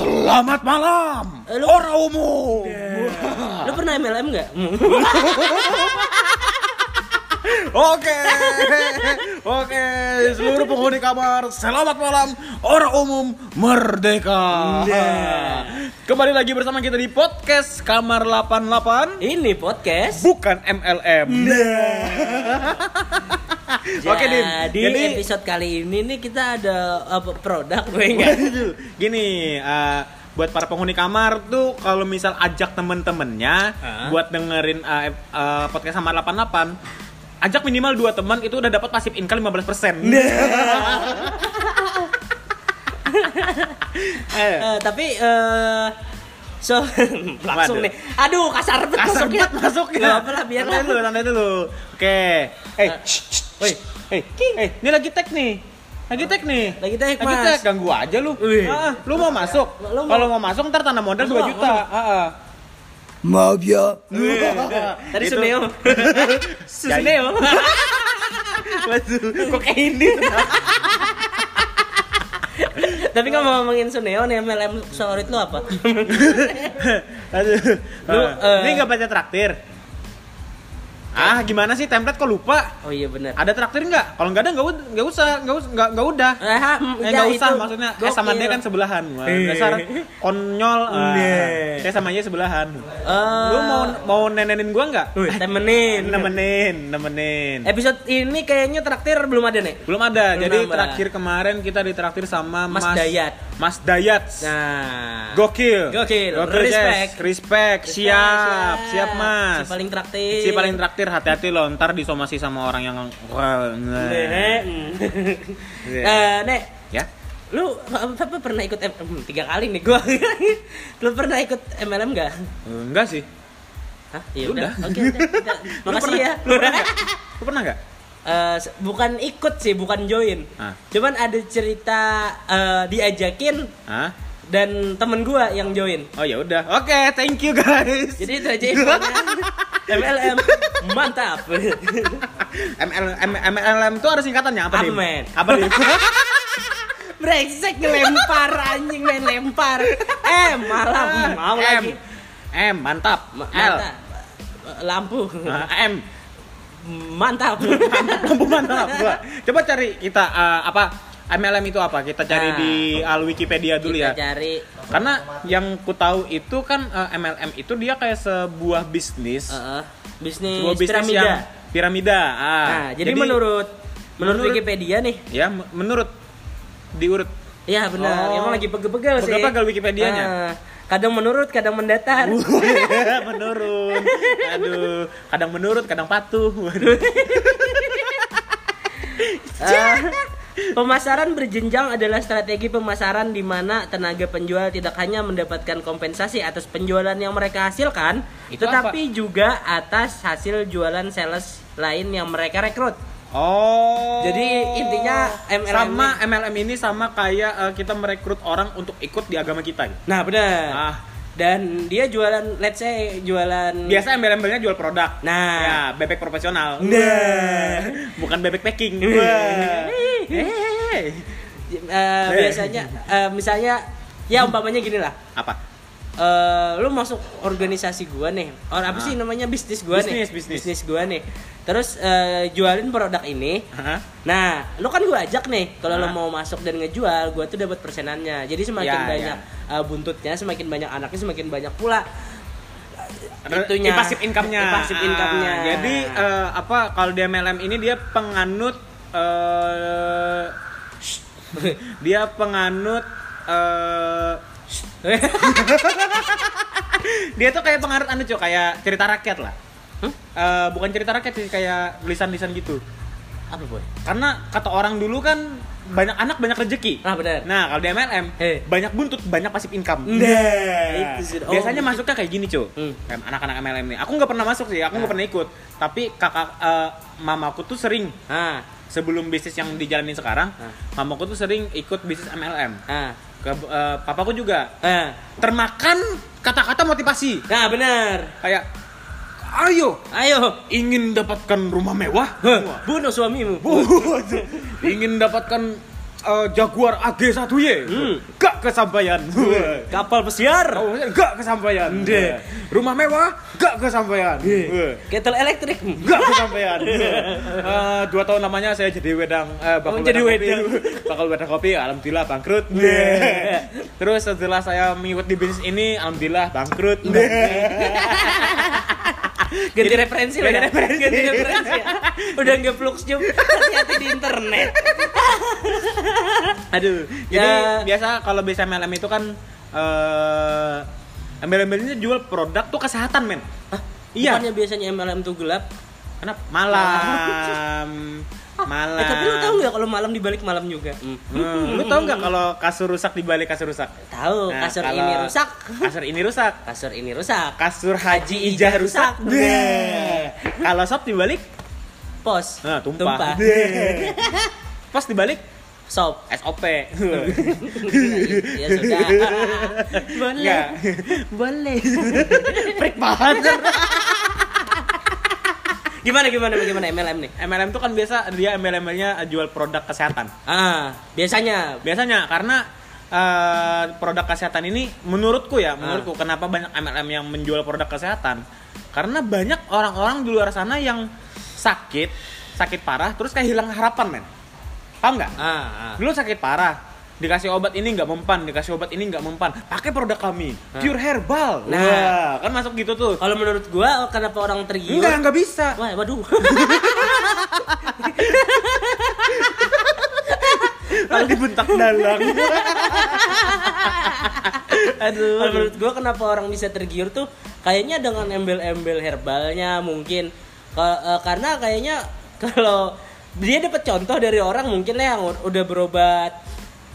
Selamat malam, Eh, lu- orang umum. Lu pernah MLM nggak? Oke, oke, seluruh penghuni kamar, selamat malam, orang umum merdeka. Kembali lagi bersama kita di podcast Kamar 88, Ini podcast. bukan MLM. Oke, Din. Jadi, Jadi episode kali ini nih kita ada apa, produk gue enggak? Gini, eh, buat para penghuni kamar tuh kalau misal ajak temen-temennya Hah? buat dengerin eh, eh, podcast Kamar 88, ajak minimal dua teman itu udah dapat pasif income 15%. Eh, Eh, tapi eh so langsung Waduh. nih. Aduh, kasar banget Kasar masuknya. banget masuknya. Nggak apa lah, biar santai dulu, santai dulu. Oke. Eh, Eh, shh, woi, eh, eh, ini lagi tag nih. Lagi tag nih. Lagi tag, Lagi Mas. tag, ganggu aja lu. Wih. Ah, lu mau masuk? Lu mau- Kalau mau masuk ntar tanah modal 2 Mau, juta. mau. Ah, ah. Maaf ya. Tadi Suneo. Suneo. Waduh, kok kayak ini? Tapi nggak mau ngomongin Suneo nih MLM favorit lu apa? Aduh. Lu, Ah, eh, ini nggak baca traktir? Ah, gimana sih template kok lupa? Oh iya benar. Ada traktir nggak? Kalau nggak ada nggak usah, nggak usah, nggak nggak udah. Eh, Eh, udah, nggak usah maksudnya eh sama gokil. dia kan sebelahan Wah, Eh. dasar konyol ah. Eh. saya sama dia sebelahan Eh, lu mau mau nenenin gua nggak temenin. nemenin nemenin Episode ini kayaknya traktir belum ada nih. belum ada Belum jadi nambah. terakhir kemarin kita ditraktir sama Mas Mas Dayat. Mas Dayat Nah. gokil Gokil. gokil Respect. Jess. respect siap siap mas Si paling traktir. si paling traktir hati-hati lo ntar disomasi sama orang yang wah, nah. Nek. Iya. Eh, Nek, ya lu apa pernah ikut M- hmm, tiga kali nih gua. lu pernah ikut MLM enggak? enggak sih Hah? Iya Udah. Oke, udah. udah. Makasih ya. lu pernah nggak lu pernah nggak se- bukan ikut sih, bukan join. Ah. Cuman ada cerita eh, diajakin Hah? Dan temen gua yang join. Oh ya udah. Oke, thank you guys. Jadi itu aja. MLM mantap. ML, M, MLM itu ada singkatannya apa nih? men? Apa nih? Brengsek ngelempar anjing main lempar. Eh, malam mau M. lagi. M mantap. Ma- L. Lampu. Ah, M. Mantap. Mantap, lampu mantap. Gua. Coba cari kita eh, apa MLM itu apa? Kita cari Nah. di al Wikipedia dulu Kita ya. cari Karena yang ku tahu itu kan eh, MLM itu dia kayak sebuah bisnis, eh, bisnis, sebuah bisnis piramida. yang piramida. Ah, Nah, jadi, menurut menurut menurut- Wikipedia nih, ya menurut diurut ya benar, Oh. emang lagi pegel-pegel sih. Pegel-pegel Wikipedianya. Ah, kadang menurut, kadang mendatar. menurun. Aduh, kadang menurut, kadang patuh. Waduh. Pemasaran berjenjang adalah strategi pemasaran di mana tenaga penjual tidak hanya mendapatkan kompensasi atas penjualan yang mereka hasilkan, Itu tetapi juga atas hasil jualan sales lain yang mereka rekrut. Oh. Jadi intinya MLM sama MLM ini sama kayak eh, kita merekrut orang untuk ikut di agama kita. gitu. Nah, benar. Ah, Dan dia jualan, let's say jualan. biasa MLM-nya jual produk. Nah. Ya, bebek profesional. Nah. Bukan bebek packing. Wah. Eh. Eh, biasanya, eh, misalnya, ya umpamanya gini lah. Apa? eh lu masuk organisasi gua nih or apa Ah. sih namanya bisnis gua nih Bisnis, bisnis. gua nih terus eh, jualin produk ini Hah? nah lu kan gua ajak nih kalau lu Ah. mau masuk dan ngejual gua tuh dapat persenannya jadi semakin Ya, banyak eh, buntutnya semakin banyak anaknya semakin banyak pula itunya Pasif income-nya. pasif income-nya Ah, Jadi eh, apa kalau di MLM ini dia penganut eh dia penganut dia tuh kayak penganut anu cuy kayak cerita rakyat lah. Hmm? Eh, bukan cerita rakyat sih kayak lisan-lisan gitu. apa boy Karena kata orang dulu kan banyak anak banyak rezeki. ah benar Nah, kalau di MLM Eh. banyak buntut, banyak pasif income. Nah, itu sudah- oh. Biasanya masuknya kayak gini, cuy. Hmm. Anak-anak MLM nih. Aku nggak pernah masuk sih, aku nggak Nah. pernah ikut. Tapi kakak eh, mamaku tuh sering ah sebelum bisnis yang dijalanin sekarang, Nah. mamaku tuh sering ikut bisnis MLM. ah Ke eh, papaku juga ah termakan kata-kata motivasi. nah benar Kayak ayo ayo ingin dapatkan rumah mewah, Huh, bunuh suamimu ingin dapatkan eh, Jaguar AG1Y. Hmm. Gak kesampaian. Kapal pesiar. Oh, gak kesampaian. Deh. Rumah mewah gak kesampaian. Kettle elektrik. Gak kesampaian. Eh, dua tahun lamanya saya jadi wedang eh, bakal Oh, jadi wedang kopi. bakal wedang kopi alhamdulillah bangkrut. Terus setelah saya mengikuti bisnis ini alhamdulillah bangkrut. Ganti referensi lah ya. Ganti referensi. ya. Udah nggak flux jump. Hati-hati di internet. Aduh. Jadi Ya. biasa kalau bisa MLM itu kan eh MLM ini jual produk tuh kesehatan, men. Iya. Bukannya biasanya MLM tuh gelap. Kenapa? Malam. Malam. Eh, tapi lu tahu nggak kalau malam dibalik malam juga? Hmm, lu tahu nggak kalau kasur rusak dibalik kasur rusak? Tahu, Nah, kasur ini rusak. Kasur ini rusak. Kasur ini rusak. Kasur Haji Ijah rusak. Kalau sop dibalik, Pos. nah, tumpah. Tumpah. Pas dibalik Sop. SOP. ya sudah. Boleh. Nggak. Boleh. Freak banget. Gimana gimana gimana MLM nih? MLM itu kan biasa dia MLM-nya jual produk kesehatan. Ah, biasanya Biasanya karena eh, produk kesehatan ini menurutku Ah. ya, menurutku kenapa banyak MLM yang menjual produk kesehatan? Karena banyak orang-orang di luar sana yang sakit, sakit parah terus kayak hilang harapan, men. Paham nggak? ah, ah. Lu sakit parah, dikasih obat ini nggak mempan, dikasih obat ini nggak mempan, pakai produk kami, Ah. pure herbal. Nah. Wah, kan masuk gitu tuh. Kalau menurut gua kenapa orang tergiur? Enggak, nggak bisa. Wah, waduh. Kalau dibentak dalang. Aduh. Kalau menurut gua kenapa orang bisa tergiur tuh kayaknya dengan embel-embel herbalnya mungkin Ka- eh, karena kayaknya kalau dia dapat contoh dari orang mungkin lah yang udah berobat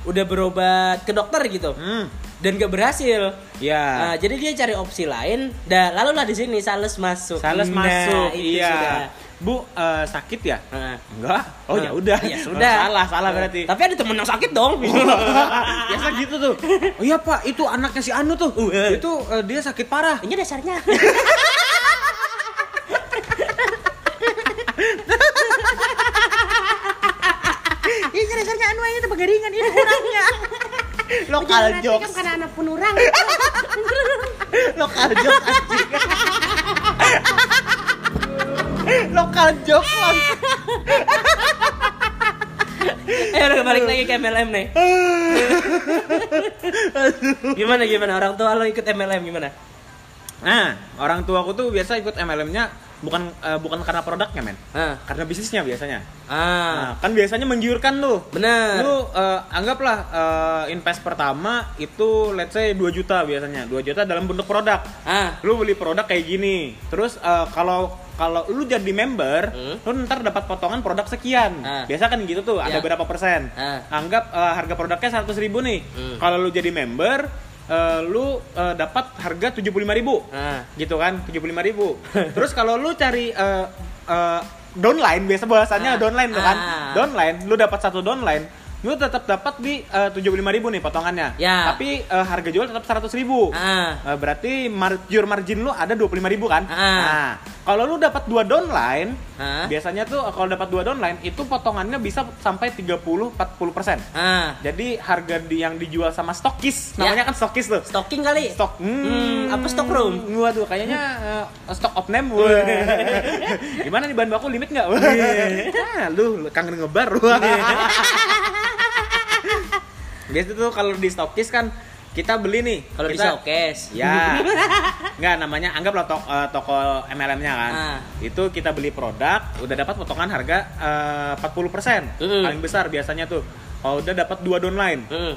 udah berobat ke dokter gitu Hmm. dan gak berhasil. Ya. Nah, jadi dia cari opsi lain. Dan lalu lah di sini sales masuk. Sales Nah, masuk. itu Iya. sudah. Bu, eh, sakit ya? Nah. Enggak. Oh ya Nah, udah. Ya sudah. Oh, salah, salah berarti. Tapi ada temen yang sakit dong. Biasa gitu tuh. Oh iya Pak, itu anaknya si Anu tuh. Uh. Itu eh, dia sakit parah. Ini dasarnya. Ini dasarnya anu aja pegeringan ini kurangnya. Lokal jokes. Kan karena anak penurang. Lokal jokes anjing. Lokal jokes lang. Eh udah balik lagi ke MLM nih. gimana gimana orang tua lo ikut MLM gimana? Nah, orang tua aku tuh biasa ikut MLM-nya bukan eh, bukan karena produknya, men. Ah, Karena bisnisnya biasanya. ah, Nah, kan biasanya menggiurkan tuh. bener. Lu eh, anggaplah eh, invest pertama itu let's say 2 juta biasanya. 2 juta dalam bentuk produk. Ah, Lu beli produk kayak gini. Terus eh, kalau kalau lu jadi member, Hmm. lu ntar dapat potongan produk sekian. Ah. Biasa kan gitu tuh, ada Ya. berapa persen. Ah. Anggap eh, harga produknya 100 ribu nih. Hmm. Kalau lu jadi member, eh, lu eh, dapat harga 75 ribu. ah, Gitu kan, 75 ribu. Terus kalau lu cari eh, eh, downline, biasa bahasanya Ah. downline tuh kan. Ah. Downline, lu dapat satu downline, lu tetap dapat di eh, 75 ribu nih potongannya. Ya. Tapi eh, harga jual tetap 100 ribu. ah, Eh, berarti mar pure margin lu ada 25 ribu kan? Ah. Nah, kalau lu dapat dua downline, ah, biasanya tuh kalau dapat dua downline itu potongannya bisa sampai 30 40 persen. ah. Jadi harga di, yang dijual sama stokis, Ya. namanya kan stokis tuh. Stocking kali. Stok, Hmm, apa stock room? Waduh, kayaknya eh, stock of name. Gimana nih bahan baku limit nggak? Wah. Ah, lu, lu kangen ngebar. Biasa tuh kalau di stokis kan kita beli nih. Kalau di showcase. Ya. Enggak namanya anggaplah toko, eh, toko MLM-nya kan. Ah. Itu kita beli produk udah dapat potongan harga eh, 40%. Mm. Paling besar biasanya tuh. Kalau udah dapat dua downline. Hmm,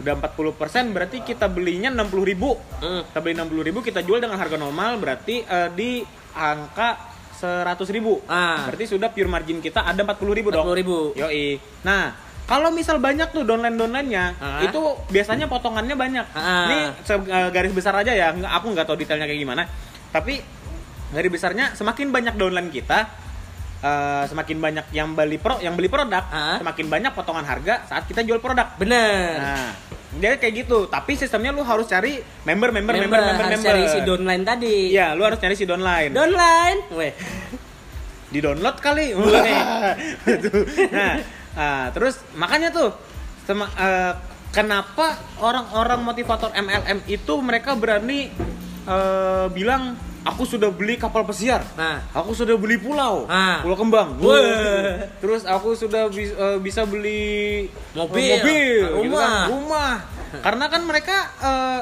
Udah 40% berarti kita belinya 60.000 ribu. hmm. Kita beli 60.000 ribu kita jual dengan harga normal berarti eh, di angka 100.000 ribu. Ah. Berarti sudah pure margin kita ada 40.000 ribu dong. 40.000. Yoi. Nah, kalau misal banyak tuh downline-downline-nya, Ah. itu biasanya potongannya banyak. Ah. Ini eh, garis besar aja ya, aku nggak tahu detailnya kayak gimana. Tapi garis besarnya semakin banyak downline kita, eh, semakin banyak yang beli pro, yang beli produk, Ah. semakin banyak potongan harga saat kita jual produk. Bener. Nah, dia kayak gitu. Tapi sistemnya lu harus cari member, member, member, member, member, harus member. cari si downline tadi. Iya, lu harus cari si downline. Downline. Weh. di download kali. Nah, ah, terus makanya tuh Sema- eh, kenapa orang-orang motivator MLM itu mereka berani eh, bilang aku sudah beli kapal pesiar. Nah. Aku sudah beli pulau, Nah. pulau kembang. Wah. Terus aku sudah bis- eh, bisa beli Mobil, mobil gitu rumah. kan, rumah. Karena kan mereka eh,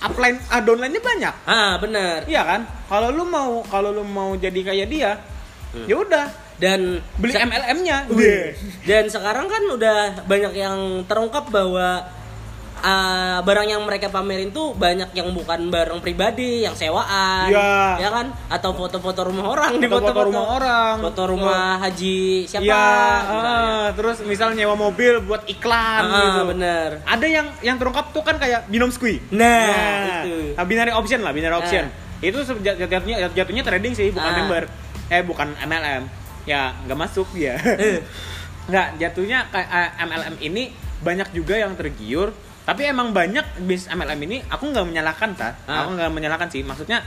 upline, ah, downline-nya banyak. Ah, bener. Iya kan? Kalau lu mau kalau lu mau jadi kayak dia, ya udah Dan beli MLM-nya. Dan sekarang kan udah banyak yang terungkap bahwa ah, barang yang mereka pamerin tuh banyak yang bukan barang pribadi, yang sewaan, Iya. ya kan? Atau foto-foto rumah orang di Foto-foto rumah orang. foto rumah haji siapa? Iya, misalnya. ah, terus misal nyewa mobil buat iklan Ah, gitu. bener. Ada yang yang terungkap tuh kan kayak binom squee. Nah, itu. Nah, binary option lah, binary Nah. option. Itu se- jat- jatuhnya jatuhnya trading sih, bukan Ah. member. Eh, bukan MLM. Ya, nggak masuk dia. Eh. Nggak, jatuhnya kayak eh, MLM ini banyak juga yang tergiur. Tapi emang banyak bis MLM ini aku nggak menyalahkan, ta. Ah. Aku nggak menyalahkan sih. Maksudnya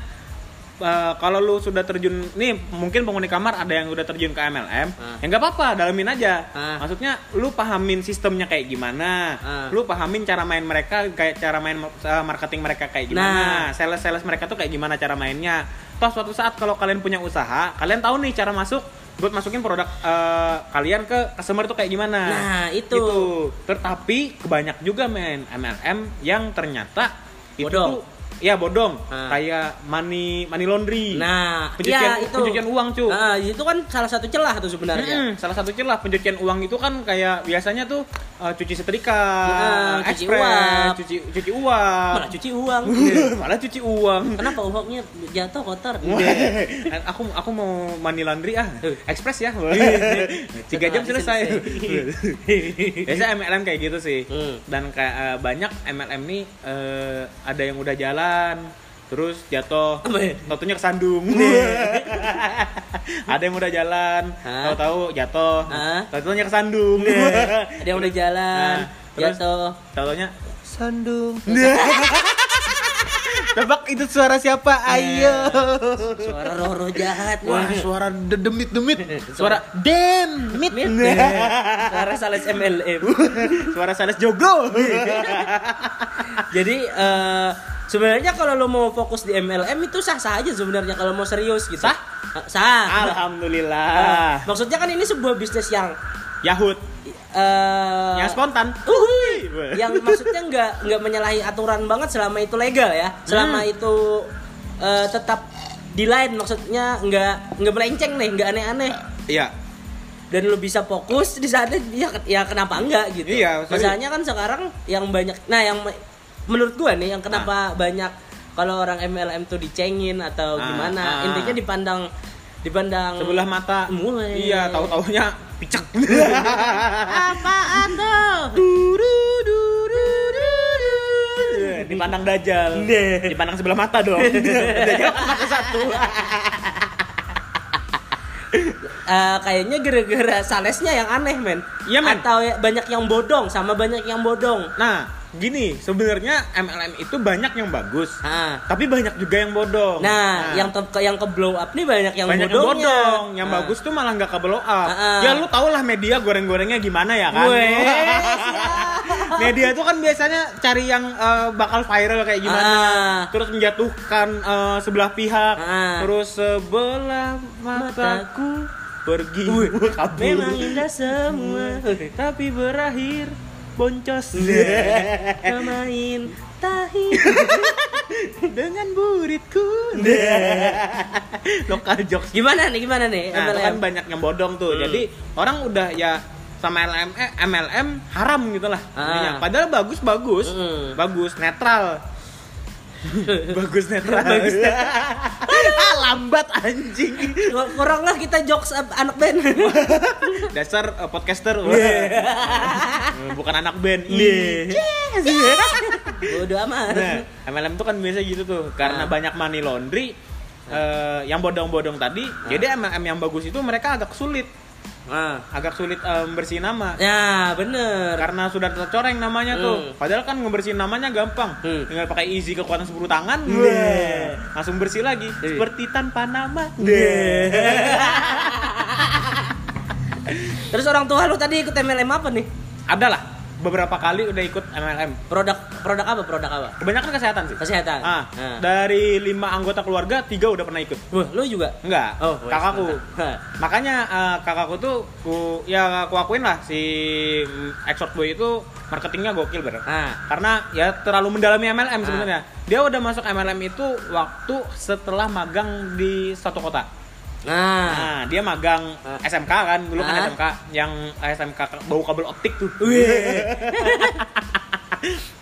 eh, kalau lu sudah terjun nih mungkin penghuni kamar ada yang udah terjun ke MLM Ah. ya nggak apa-apa dalamin aja Ah. maksudnya lu pahamin sistemnya kayak gimana Ah. lu pahamin cara main mereka kayak cara main uh, marketing mereka kayak Nah. gimana sales sales mereka tuh kayak gimana cara mainnya toh suatu saat kalau kalian punya usaha kalian tahu nih cara masuk buat masukin produk uh, kalian ke customer tuh kayak gimana Nah, itu. Gitu. tetapi kebanyak juga men MLM yang ternyata itu Bodong. tuh ya bodong Ah. kayak money money laundry Nah, pencucian, ya itu. pencucian uang cu Nah, itu kan salah satu celah tuh sebenarnya. Mm-mm, salah satu celah pencucian uang itu kan kayak biasanya tuh uh, cuci setrika, Nah, cuci ekspres, uap. cuci cuci uang, Malah cuci uang. malah cuci uang. Kenapa uangnya jatuh kotor? Wah, aku aku mau money laundry ah, ekspres ya, tiga jam selesai. Biasa MLM kayak gitu sih, Hmm. dan kayak uh, banyak MLM nih uh, ada yang udah jalan, terus jatuh, Apa ya? kesandung. ada yang udah jalan, tahu-tahu jatuh, Hah? tahunya kesandung. Ada yang udah jalan, Nah, terus- jatuh. Tahunya Sandung. Tebak itu suara siapa? Ayo. Suara Roro jahat. Wah, nih. suara dedemit demit. Suara dem mit. Mit. Suara sales MLM. Suara sales jogo. Jadi eh, sebenarnya kalau lo mau fokus di MLM itu sah-sah aja sebenarnya kalau mau serius gitu. Sah? Eh, Sah. Alhamdulillah. Maksudnya kan ini sebuah bisnis yang Yahut. eh Yang spontan. Uhuy. Yang maksudnya nggak nggak menyalahi aturan banget selama itu legal ya selama Hmm. itu eh, tetap di line maksudnya nggak nggak melenceng nih nggak aneh-aneh Iya. dan lu bisa fokus di sana ya, ya kenapa enggak gitu Iya, masalahnya kan sekarang yang banyak nah yang me- menurut gua nih yang kenapa banyak kalau orang MLM tuh dicengin atau Ah, gimana ah. intinya dipandang dipandang Sebelah mata. Mulai. Iya, tahu-taunya picek. apaan tuh Dipandang dajal. Dipandang sebelah mata dong. dajal kan mata satu. Eh, kayaknya gara-gara salesnya yang aneh men Iya, men. atau ya, banyak yang bodong sama banyak yang bodong Nah, gini, sebenarnya MLM itu banyak yang bagus. nah, Tapi banyak juga yang bodong. nah, yang ke yang ke blow up nih banyak yang banyak yang bodongnya bodong, yang Nah. bagus tuh malah nggak ke blow up. Ah, ah. Ya lu tau lah media goreng-gorengnya gimana ya kan? Weh, media tuh kan biasanya cari yang eh, bakal viral kayak gimana, Ah. terus menjatuhkan eh, sebelah pihak, Ah. terus sebelah mataku pergi. Kabur, memang indah semua. Tapi berakhir boncos. Main tahi dengan buritku. Lokal jokes. gimana nih? Gimana nih? Nah, itu kan banyak yang bodong tuh. Hmm. Jadi orang udah ya sama MLM eh, MLM haram gitu lah. Ah. intinya. Padahal bagus bagus. Hmm. Bagus netral. bagus netral. ah, lambat anjing. kurang lah kita jokes eh, anak band Dasar eh, podcaster. Eh, Bukan anak band. Iya. Yes. bodo amat Nah, MLM tuh kan biasa gitu tuh. Karena Ah. banyak money laundry eh, yang bodong-bodong tadi. Ah. Jadi MLM yang bagus itu mereka agak sulit. Nah. Agak sulit membersihin nama. ya bener karena sudah tercoreng namanya tuh. Hmm. Padahal kan ngebersihin namanya gampang. Hmm. Tinggal pakai easy kekuatan 10 tangan, weh, langsung bersih lagi. Hmm. Seperti tanpa nama. Terus orang tua lu tadi ikut MLM apa nih? Ada lah. Beberapa kali udah ikut MLM. Produk produk apa? Produk apa? Kebanyakan kesehatan sih. Kesehatan. Ah, Ah. dari lima anggota keluarga tiga udah pernah ikut. Wah, lu juga? Enggak, Oh, kakakku. Makanya eh, kakakku tuh ku ya aku akuin lah si mm, Exort Boy itu marketingnya gokil bener. Ah. Karena ya terlalu mendalami MLM sebenarnya. Dia udah masuk MLM itu waktu setelah magang di satu kota. Nah. Nah, dia magang Ah. SMK kan, dulu kan Ah. SMK yang SMK bau kabel optik tuh.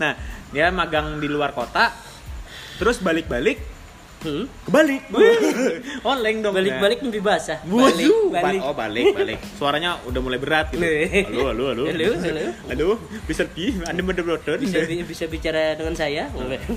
nah, dia magang di luar kota, terus balik-balik, Hmm? kebalik. Oleng dong. Balik-balik mimpi basah. Balik, Ba- oh balik, balik. Suaranya udah mulai berat gitu. Halo, halo, halo. Halo, halo. Halo, bisa Pi, Anda mendengar Bisa bi- bisa bicara dengan saya?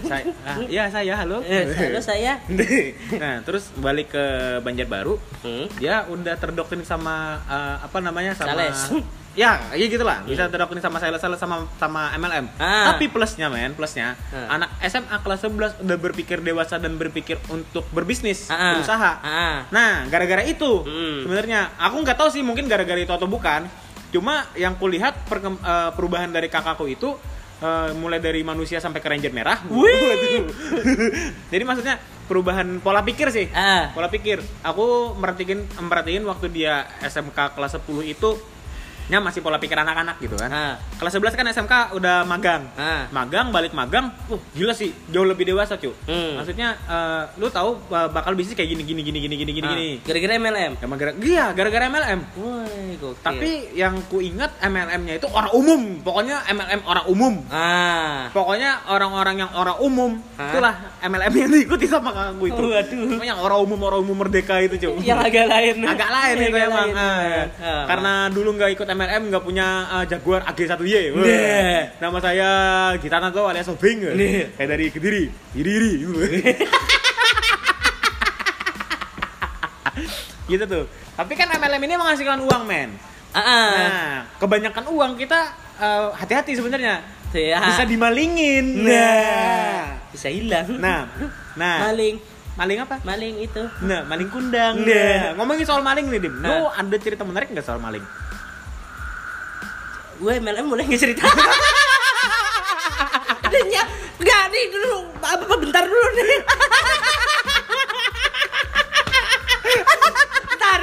Saya, ah, iya saya, halo. Eh, halo saya. nah, terus balik ke Banjarbaru, Hmm? dia udah terdoktrin sama eh, apa namanya sama Sales. Ya iya gitulah bisa terdoktrin sama sales sales sama sama MLM Ah. tapi plusnya men plusnya Ah. anak SMA kelas 11 udah berpikir dewasa dan berpikir untuk berbisnis Ah, ah. berusaha Ah. nah gara-gara itu Hmm. sebenarnya aku nggak tahu sih mungkin gara-gara itu atau bukan cuma yang kulihat perkem- eh, perubahan dari kakakku itu eh, mulai dari manusia sampai ke ranger merah jadi maksudnya perubahan pola pikir sih Ah. pola pikir aku merhatiin merhatiin waktu dia SMK kelas 10 itu nya masih pola pikir anak-anak gitu kan Ah. kelas 11 kan SMK udah magang Ah. magang balik magang uh gila sih jauh lebih dewasa cuy Hmm. maksudnya eh, lu tahu eh, bakal bisnis kayak gini gini gini gini gini gini Ah, gini Gara-gara MLM. Emang gara iya gara-gara MLM Woi, gokil. tapi yang ku ingat MLM-nya itu orang umum pokoknya MLM orang umum ah. Pokoknya orang-orang yang orang umum Hah? itulah MLM yang diikuti sama kakakku itu. Waduh. Yang orang umum orang umum merdeka itu cuy. Yang agak lain. agak lain itu Agak emang. lain. Ah, ya. Karena dulu nggak ikut MLM nggak punya ah, Jaguar AG1Y. Wah. Nah. Nama saya Gitananto alias Sobing. Kayak dari Kediri. Iri-iri. gitu tuh. Tapi kan MLM ini menghasilkan uang, men. Ah, ah. Nah, kebanyakan uang kita eh, hati-hati sebenarnya. Ya. Bisa dimalingin. Nah. Bisa hilang. Nah, nah, Maling. maling apa? Maling itu. Nah, maling kundang. Nah. Nah, ngomongin soal maling nih, Dim. Lu Nah. ada cerita menarik nggak soal maling? Gue MLM boleh nggak cerita? Adanya Enggak nih dulu apa apa bentar dulu nih.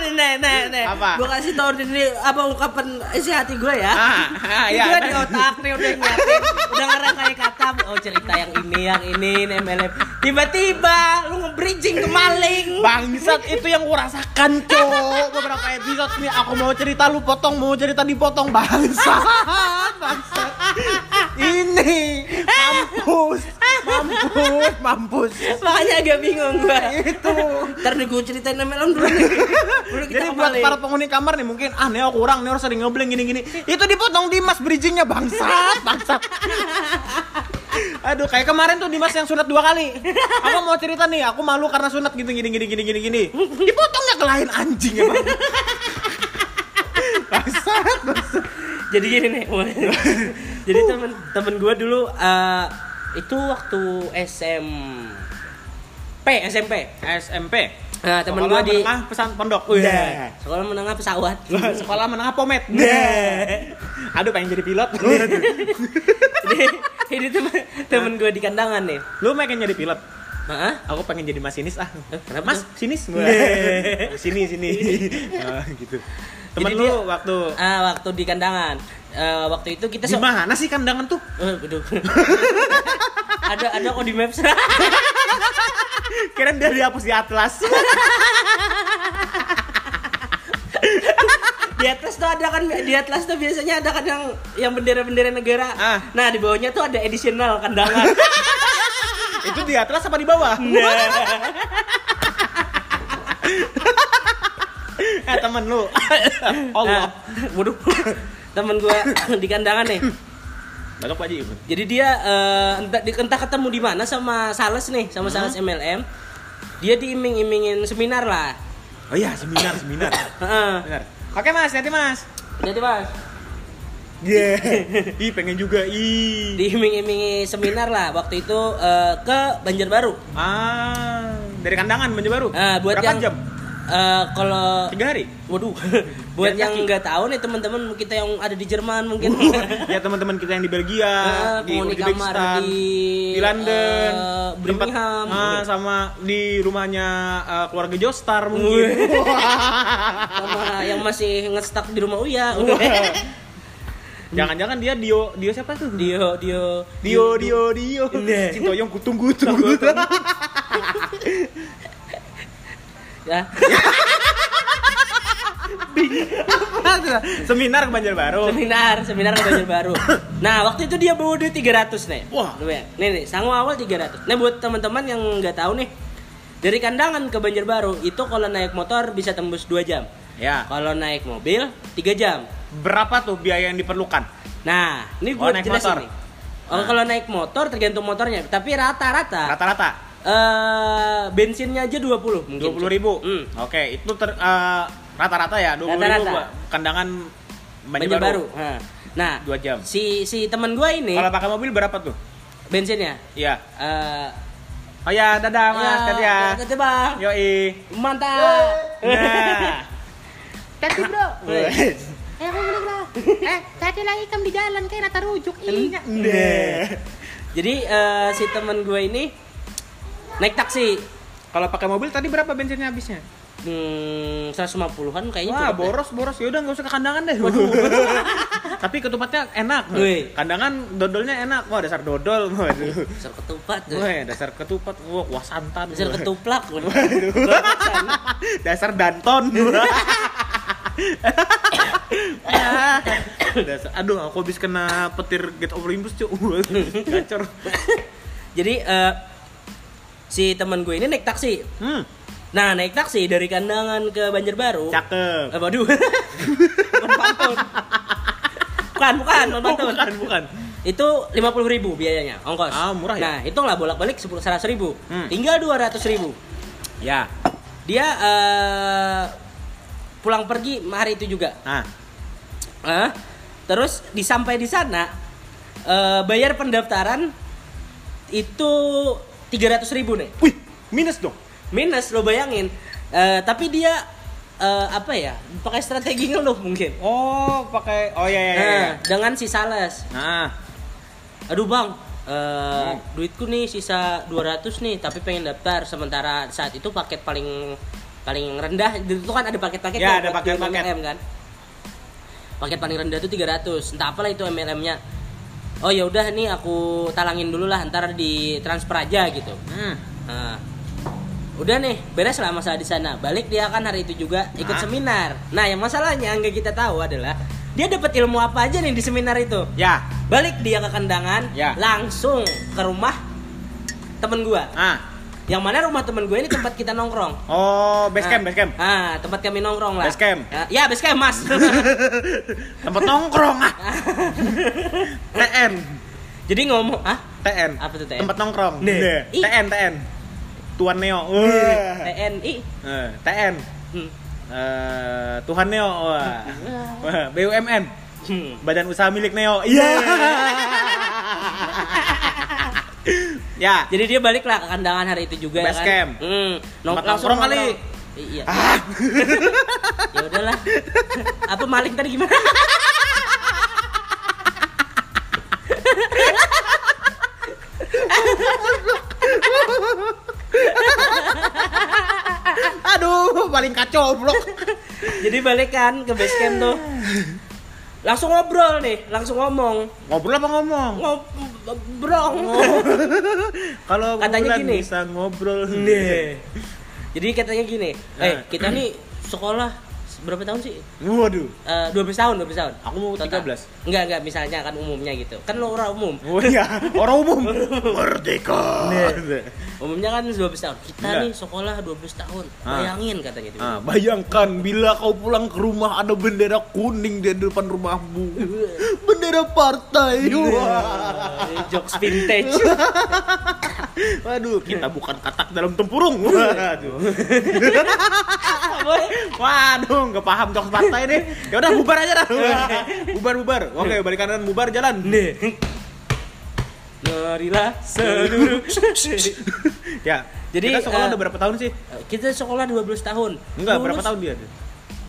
Nih, nih, nih, nih. Apa? Gue kasih tau ini apa ungkapan isi hati gue ya. Ah, ah, iya. gue di otak nih udah nyiapin, udah ngerangkai kata, oh cerita yang ini, yang ini, ini MLM. Tiba-tiba lu nge-bridging ke maling. Bangsat itu yang gua rasakan, Cok. Beberapa episode nih aku mau cerita lu potong, mau cerita dipotong. Bangsat. Bangsat. Ini mampus. Mampus, mampus. Makanya agak bingung gue. Itu. Ntar nih gue ceritain MLM dulu nih. Dulu kita Jadi buat para penghuni kamar nih mungkin ah Neo kurang, Neo sering ngebleng gini-gini. Itu dipotong Dimas bridgingnya bangsat, bangsat. Aduh, kayak kemarin tuh Dimas yang sunat dua kali. Aku mau cerita nih, aku malu karena sunat gitu gini gini gini gini gini. Dipotongnya ke lain anjing ya, Bang. Bangsat, jadi gini nih jadi temen temen gue dulu eh, itu waktu SMP SMP SMP. Nah, temen gua di- menengah pesan pondok. Udah. sekolah menengah pesawat Sekolah menengah pomet. Aduh, pengen jadi pilot. jadi ini temen temen gue di kandangan nih Lu pengen jadi pilot? Hah? Aku pengen jadi masinis ah. kenapa Mas, sinis. sini sini. Ah, gitu. Temen Jadi lu dia- waktu ah waktu di kandangan Eh, waktu itu kita di so- mana sih kandangan tuh? Eh, aduh. ada ada kok di maps Kira dia dihapus di atlas. di atas tuh ada kan di atlas tuh biasanya ada kan yang yang bendera-bendera negara Ah. nah di bawahnya tuh ada additional kandangan Itu di atlas apa di bawah? eh temen lu. Allah. Nah, waduh. Temen gue di kandangan nih. Batok Pak. Jadi dia eh, entah, di- entah ketemu di mana sama sales nih, sama sales MLM. Dia diiming-imingin seminar lah. Oh iya, seminar, seminar. Heeh. Oke Mas, nanti Mas. Jadi mas, Yeah. Ih, pengen juga. Ih. diiming-imingi seminar lah. Waktu itu eh, ke Banjarbaru. Ah, dari kandangan Banjarbaru. Ah, buat Berapa yang jam? Eh, kalau Tiga hari. Waduh, buat Jalan yang nggak tahu nih teman-teman kita yang ada di Jerman mungkin ya teman-teman kita yang di Belgia, Eh, di kamar Uzbekistan, di, di London, eh, tempat- Birmingham. ah, sama di rumahnya keluarga Jostar mungkin. Sama yang masih ngestak di rumah Uya. Jangan-jangan dia Dio Dio siapa tuh? Dio, Dio, Dio Dio Dio. Nah. Cintoyong kutung kutung. Ya. Seminar ke Banjarbaru. Seminar, seminar ke Banjarbaru. Nah, waktu itu dia bawa duit 300 nih. Wah. Nih nih, sangu awal 300. Nah, buat teman-teman yang nggak tahu nih, dari kandangan ke Banjarbaru itu kalau naik motor bisa tembus 2 jam. Ya. Kalau naik mobil 3 jam. Berapa tuh biaya yang diperlukan? Nah, ini Oh, gue naik jelasin motor. nih. Oh, kalau naik motor tergantung motornya, tapi rata-rata Rata-rata eh bensinnya aja 20 mungkin. dua puluh ribu. Hmm. Oke, itu ter, eh, rata-rata ya dua puluh ribu Rata-rata. buat kandangan Banjarbaru. Banjarbaru. Nah, Nah, Dua jam. si si teman gue ini Kalau pakai mobil berapa tuh? bensinnya Iya. eh Oh ya, dadah mas, Kat ya. Tete bang. Yoi. Mantap. Nah. Tapi bro, eh aku bilang lah. Eh, tadi lagi kamu di jalan kayak rata rujuk iya. Nah. Jadi eh, si teman gue ini naik taksi. Kalau pakai mobil tadi berapa bensinnya habisnya? Hmm, 150-an kayaknya Wah, cukup deh. boros boros. Yaudah nggak usah ke kandangan deh. Tapi ketupatnya enak. Wih. Kandangan dodolnya enak. Wah, dasar dodol. Waduh. Dasar ketupat. Wah, dasar ketupat. Wah, wah santan. Dasar ketuplak. dasar Danton. dasar, aduh, aku habis kena petir Get of Olympus, cuy. Gacor. Jadi eh, si teman gue ini naik taksi. Hmm, Nah, naik taksi dari kandangan ke Banjarbaru. cakep. Eh, waduh. bukan pantun. Bukan, bukan, bukan Oh, bukan, bukan. Itu 50.000 ribu biayanya, ongkos. Ah, murah ya? Nah, hitunglah bolak-balik 10 100 ribu. Hmm. Tinggal 200 ribu. Ya. Dia eh, pulang pergi hari itu juga. Nah, Hah? terus di sampai di sana eh, bayar pendaftaran itu 300 ribu nih. wih, minus dong. Minus lo bayangin. Eh, tapi dia eh, apa ya? Pakai strategi ngeluh mungkin. Oh, pakai Oh iya iya. Nah, dengan si sales. Nah, Aduh bang, eh, Hmm. duitku nih sisa 200 nih, tapi pengen daftar. Sementara saat itu paket paling paling rendah itu kan ada paket-paket Ya, tuh ada paket-paket. MLM kan. Paket paling rendah tuh 300. Entah apalah itu MLM-nya. Oh ya udah nih aku talangin dulu lah ntar di transfer aja gitu. hmm. Nah, udah nih beres lah masalah di sana. Balik dia kan hari itu juga ikut Hah? seminar. Nah yang masalahnya yang kita tahu adalah dia dapat ilmu apa aja nih di seminar itu. Ya. Balik dia ke kandangan, Ya. langsung ke rumah temen gua. Ah. Yang mana rumah temen gue ini tempat kita nongkrong. Oh, base camp, Nah, base camp. Ah, tempat kami nongkrong lah. Base camp. Ah, ya, base camp, Mas. Tempat nongkrong ah. TN. Jadi ngomong, ah, TN. Apa tuh TN? Tempat nongkrong. TN, TN. Tuan Neo. TNI. TN. Hmm. Eh, Tuhan Neo. Wah. Wah, BUMN. Hmm. Badan usaha milik Neo. Iya. ya. Jadi dia balik lah ke kandangan hari itu juga Base kan. camp. Hmm. Nongkrong kali. Iya. Ah. ya udahlah. Apa maling tadi gimana? Aduh, paling kacau blok. Jadi balik kan ke base camp tuh. Langsung ngobrol nih, langsung ngomong. Ngobrol apa ngomong? Ngobrol. Kalau Katanya gini. bisa ngobrol. Nih. Jadi katanya gini, eh Nah. kita nih sekolah berapa tahun sih? Waduh. Eh 12 tahun, 12 tahun. Aku mau Total. 13. Enggak, enggak, misalnya kan umumnya gitu. Kan lo orang umum. Oh iya, orang umum. Merdeka. Umumnya kan 12 tahun. Kita Iya. nih sekolah 12 tahun. Ah. Bayangin katanya gitu. Ah, bayangkan bila kau pulang ke rumah ada bendera kuning di depan rumahmu. Bendera partai. Wah. Jokes vintage. Waduh, kita bukan katak dalam tempurung. Waduh. Boy. Waduh, nggak paham jokes partai nih. Ya udah bubar aja dah. Bubar bubar. Oke, balik kanan bubar jalan. Nih. Marilah seluruh. ya. Jadi, kita sekolah eh, udah berapa tahun sih? Kita sekolah 12 tahun. Enggak, Lulus, berapa tahun dia?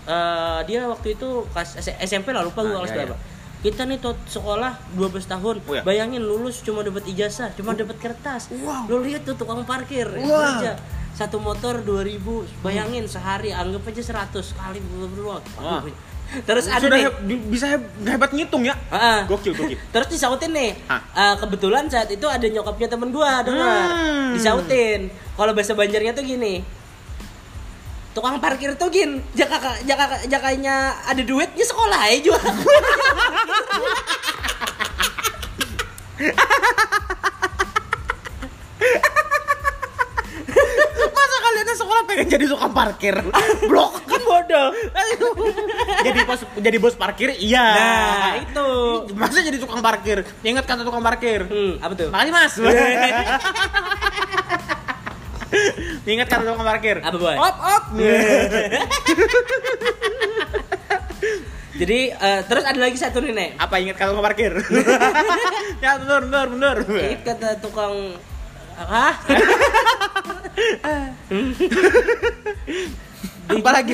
eh, dia waktu itu kelas SMP lah lupa gue Ah, kelas iya, berapa. Kita nih tot sekolah 12 tahun. Oh, iya. Bayangin lulus cuma dapat ijazah, cuma dapat kertas. Wow. Lu lihat tuh tukang parkir Wow. kerja. Satu motor 2000. Bayangin sehari anggap aja 100 kali berdua. Wah. Terus ada Sudah nih. he- bisa he- hebat ngitung ya? Gokil, gokil. Terus disautin nih. Hah? Eh, kebetulan saat itu ada nyokapnya temen gua dengar. Hmm. Disautin. Kalau bahasa Banjarnya tuh gini. Tukang parkir tuh gin, jaka jaka jakanya ada duitnya sekolah aja juga. Masa kalian sekolah pengen jadi tukang parkir? Blok. kan bodoh. jadi bos jadi bos parkir iya. Nah, itu. Masa jadi tukang parkir? Ingat kata tukang parkir. Hmm, apa tuh? Makasih mas. Ingat kata tukang parkir. Apa, Boy? Op op. Jadi eh, terus ada lagi satu nih, Nek. Apa ingat kata tukang parkir? ya bener bener bener. Ini kata tukang Hah? Apa lagi?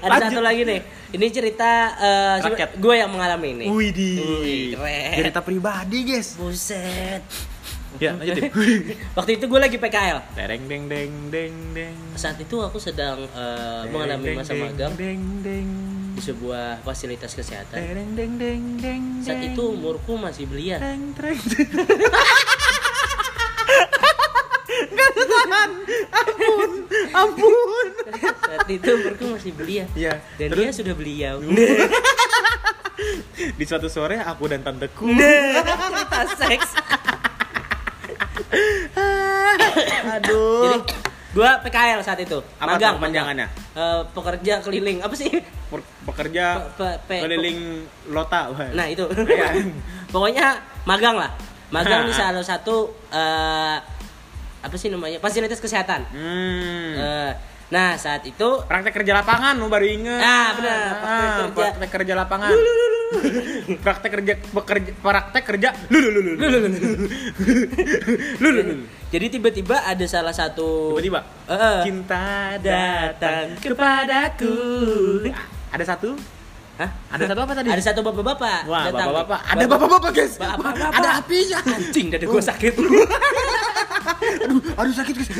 Ada satu lagi nih. Ini cerita eh, Rakyat. gue yang mengalami ini. Wih, keren. Cerita pribadi guys. Buset. Ya lanjutin. Waktu itu gue lagi PKL. Tereng deng deng deng deng. Saat itu aku sedang eh, mengalami Deng, masa magang Deng deng. di sebuah fasilitas kesehatan. Tereng deng deng deng. Saat deng. itu umurku masih belia. Treng, treng, treng. Gak ada tahan. Ampun. Saat itu umurku masih belia. Iya. Dan terus dia sudah beliau. di suatu sore aku dan tanteku. Cerita seks. Aduh. Jadi gua PKL saat itu. Apa magang panjangannya? Eh, pekerja keliling apa sih? Per- pekerja Pe- pe- keliling lota. Wah. Nah itu. Iya. Pokoknya magang lah. Magang di Ah. salah satu eh, apa sih namanya fasilitas kesehatan. Hmm. Eh, nah saat itu Praktek kerja lapangan, lu baru inget. Ah, benar. Praktek Ah, kerja. Praktek kerja lapangan. praktek kerja bekerja praktek kerja. Lu lu lu lu. Lu lu lu. jadi tiba-tiba ada salah satu Tiba-tiba. Eh. Cinta datang kepadaku. Ada satu? Hah? Ada satu apa tadi? Ada satu bapak-bapak. Wah, bapak-bapak. Ada bapak-bapak, guys. Bapak-bapak. Ada apinya. Anjing dada gua sakit. Aduh, sakit, guys.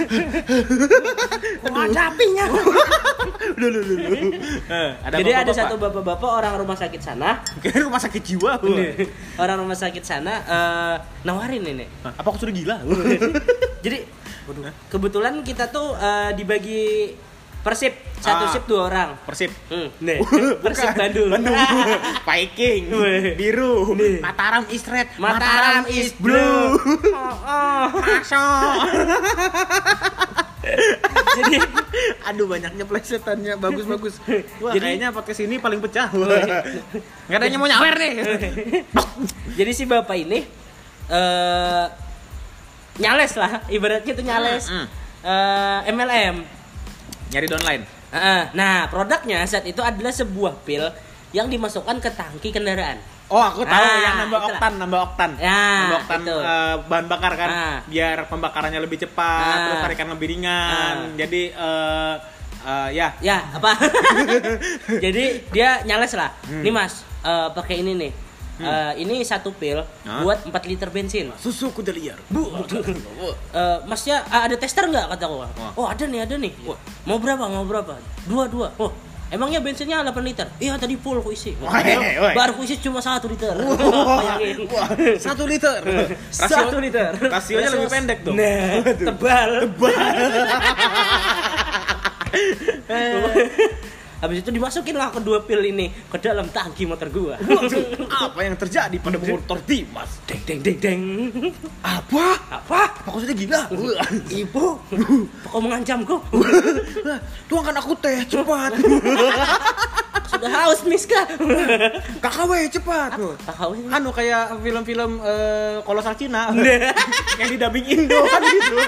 Oh, ada apinya. Lu lu lu. lu. Eh, Jadi ada bapak-bapak. satu bapak-bapak orang rumah sakit sana, Kayaknya rumah sakit jiwa. orang rumah sakit sana eh, nawarin ini. Hah, Apa aku sudah gila? Jadi kebetulan kita tuh eh, dibagi persip satu Ah. sip dua orang. Persib. Hmm, nih, persip Bandung. Bandung. Viking. Biru. Nih. Mataram is red. Mataram is blue. Oh, oh. Masuk. Jadi Aduh banyaknya plesetannya bagus bagus. Wah Jadi- kayaknya podcast ini paling pecah. Nggak ada yang mau nyawer nih. jadi si bapak ini eh nyales lah, ibaratnya tuh nyales. Hmm, Eh, MLM. Nyari di online. Heeh. Nah, produknya saat itu adalah sebuah pil yang dimasukkan ke tangki kendaraan. Oh aku tahu Ah, yang nambah itulah. oktan, nambah oktan, Ya, nambah oktan itu. eh, bahan bakar kan, Ah. biar pembakarannya lebih cepat, Ah. terus tarikan lebih ringan. Ah. Jadi eh eh, ya, Ya, apa? Jadi dia nyales lah. Hmm. Nih Mas, eh, pakai ini nih. Eh, ini satu pil Hah? buat 4 liter bensin. susu kuda liar. Bu, eh, masnya ah, ada tester nggak kata gua? Wah. Oh ada nih ada nih. Wah, mau berapa mau berapa? Dua dua. Oh emangnya bensinnya 8 liter? Iya tadi full ku isi. Wah, woi, woi. Baru ku isi cuma satu liter. Wah, wah, satu liter. Satu liter. Rasionya lebih pendek dong. Nah, tebal. Habis itu dimasukin lah kedua pil ini ke dalam tangki motor gua. Apa yang terjadi pada motor Dimas? deng deng deng deng. Apa? Apa? Sudah gila. Ibu, kau mengancamku? Tuangkan aku teh cepat. Sudah haus Miska. KKW cepat. Tahu ini. Anu kayak film-film eh, kolosal Cina yang di dubbing Indo kan gitu.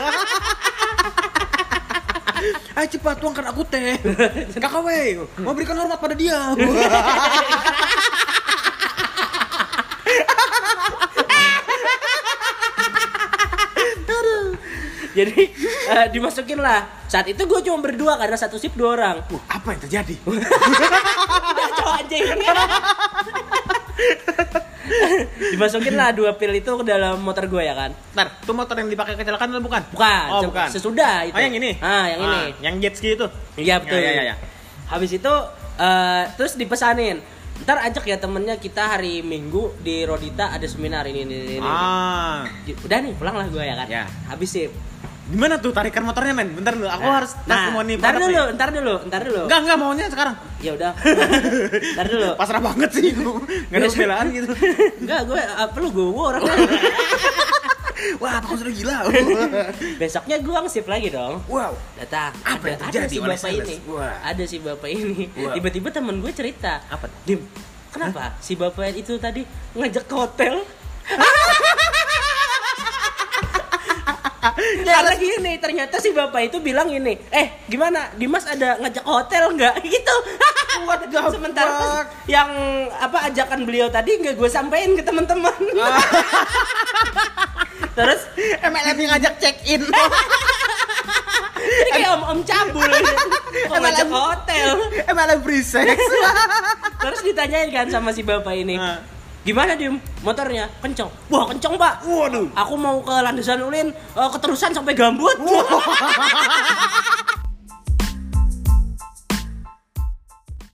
Ayo cepat tuangkan aku teh. Kakak weh. Mau berikan hormat pada dia. Jadi eh, uh, dimasukin lah saat itu gue cuma berdua karena satu sip dua orang. Uh, apa yang terjadi? Coba aja ini. dimasukin lah dua pil itu ke dalam motor gue ya kan. Ntar, itu motor yang dipakai kecelakaan atau bukan? Bukan, Oh, bukan. sesudah itu. Oh, yang ini? Ah, yang ini. Yang jet ski itu? Iya betul. Ya, ya, ya. Habis itu eh, terus dipesanin. Ntar ajak ya temennya kita hari Minggu di Rodita ada seminar ini ini ini. ini. Ah. Udah nih pulang lah gue ya kan. Ya. Habis sip. Gimana tuh tarikan motornya, men? Bentar dulu, aku harus tes Nah, semua nih ntar produk dulu, nih. ntar dulu, ntar dulu. Enggak, enggak maunya sekarang. Ya udah. ntar dulu. Pasrah banget sih gua. Enggak ada pembelaan gitu. Enggak, gue apa lu gue orangnya. Wah, aku sudah gila. Besoknya gue ngesip lagi dong. wow. Datang. Apa ada, ada terjadi si bapak ini. Wah. Ada si bapak ini. Wah. Tiba-tiba temen gue cerita. Apa? Dim, kenapa si bapak itu tadi ngajak ke hotel? Karena gini, ternyata si bapak itu bilang ini, eh gimana, Dimas ada ngajak hotel nggak? Gitu. What the Sementara pas fuck? yang apa ajakan beliau tadi nggak gue sampein ke teman-teman. Terus MLM yang ngajak check in. Ini kayak om-om cabul Kok ngajak hotel MLM free sex. Terus ditanyain kan sama si bapak ini Nah. Gimana Dim? Motornya? Kenceng Wah kenceng pak Waduh. Aku mau ke landasan ulin eh, Keterusan sampai gambut